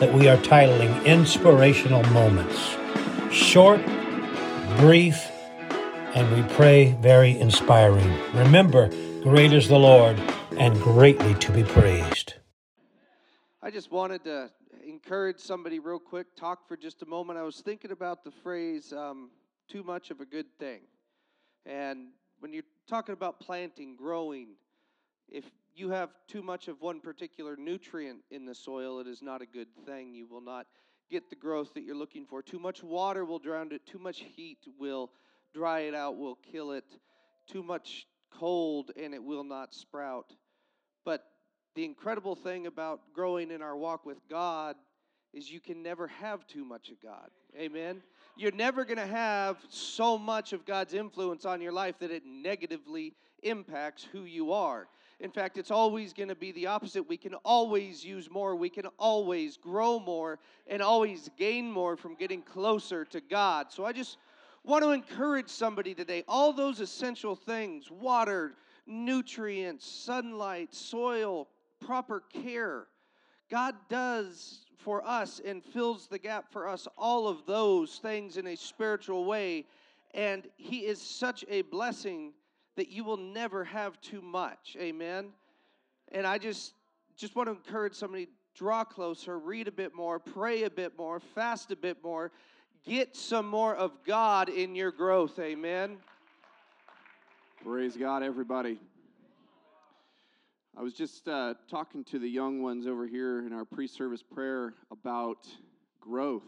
that we are titling Inspirational Moments. Short, brief, and we pray very inspiring. Remember, great is the Lord and greatly to be praised. I just wanted to encourage somebody real quick, talk for just a moment. I was thinking about the phrase, um, too much of a good thing. And when you're talking about planting, growing, if you have too much of one particular nutrient in the soil, it is not a good thing. You will not get the growth that you're looking for. Too much water will drown it, too much heat will dry it out, will kill it. Too much cold, and it will not sprout. But the incredible thing about growing in our walk with God is you can never have too much of God. Amen. You're never going to have so much of God's influence on your life that it negatively impacts who you are. In fact, it's always going to be the opposite. We can always use more, we can always grow more, and always gain more from getting closer to God. So I just want to encourage somebody today all those essential things water, nutrients, sunlight, soil, proper care. God does for us and fills the gap for us all of those things in a spiritual way. And He is such a blessing that you will never have too much. Amen. And I just just want to encourage somebody draw closer, read a bit more, pray a bit more, fast a bit more, get some more of God in your growth. Amen. Praise God, everybody. I was just uh, talking to the young ones over here in our pre service prayer about growth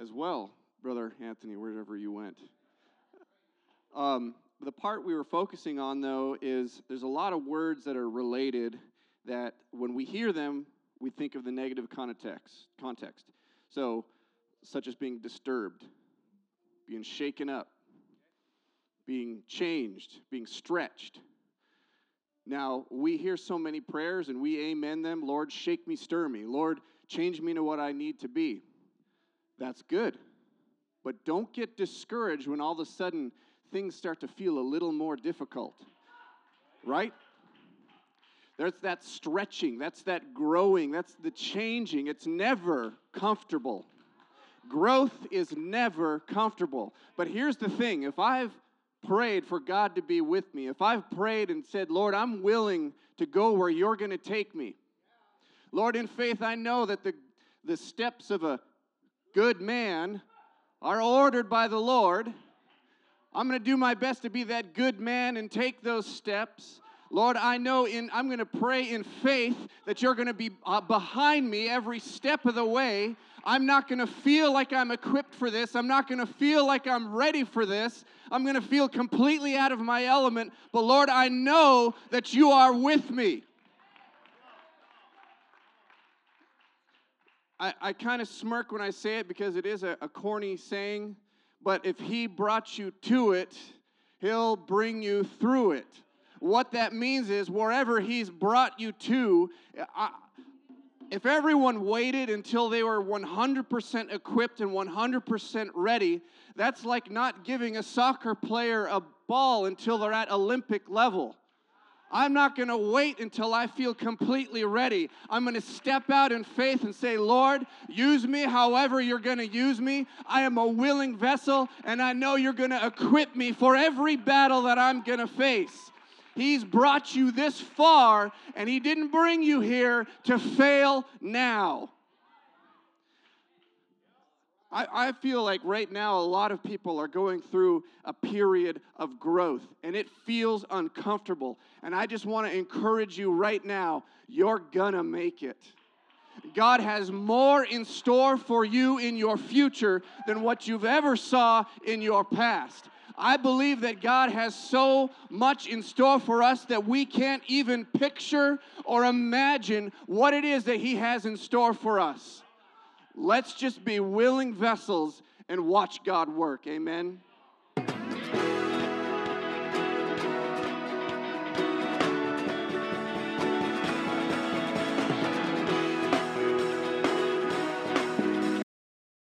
as well, Brother Anthony, wherever you went. Um, the part we were focusing on, though, is there's a lot of words that are related that when we hear them, we think of the negative context. context. So, such as being disturbed, being shaken up, being changed, being stretched. Now, we hear so many prayers and we amen them Lord, shake me, stir me. Lord, change me to what I need to be. That's good. But don't get discouraged when all of a sudden things start to feel a little more difficult. Right? There's that stretching, that's that growing, that's the changing. It's never comfortable. Growth is never comfortable. But here's the thing if I've prayed for God to be with me, if I've prayed and said, Lord, I'm willing to go where you're going to take me, Lord, in faith, I know that the, the steps of a good man are ordered by the Lord. I'm going to do my best to be that good man and take those steps. Lord, I know in I'm going to pray in faith that you're going to be uh, behind me every step of the way. I'm not going to feel like I'm equipped for this. I'm not going to feel like I'm ready for this. I'm going to feel completely out of my element. But Lord, I know that you are with me. I, I kind of smirk when I say it because it is a, a corny saying but if He brought you to it, He'll bring you through it. What that means is, wherever He's brought you to, I, if everyone waited until they were 100% equipped and 100% ready, that's like not giving a soccer player a ball until they're at Olympic level. I'm not going to wait until I feel completely ready. I'm going to step out in faith and say, Lord, use me however you're going to use me. I am a willing vessel, and I know you're going to equip me for every battle that I'm going to face. He's brought you this far, and He didn't bring you here to fail now. I, I feel like right now a lot of people are going through a period of growth and it feels uncomfortable. And I just want to encourage you right now you're gonna make it. God has more in store for you in your future than what you've ever saw in your past. I believe that God has so much in store for us that we can't even picture or imagine what it is that He has in store for us. Let's just be willing vessels and watch God work. Amen.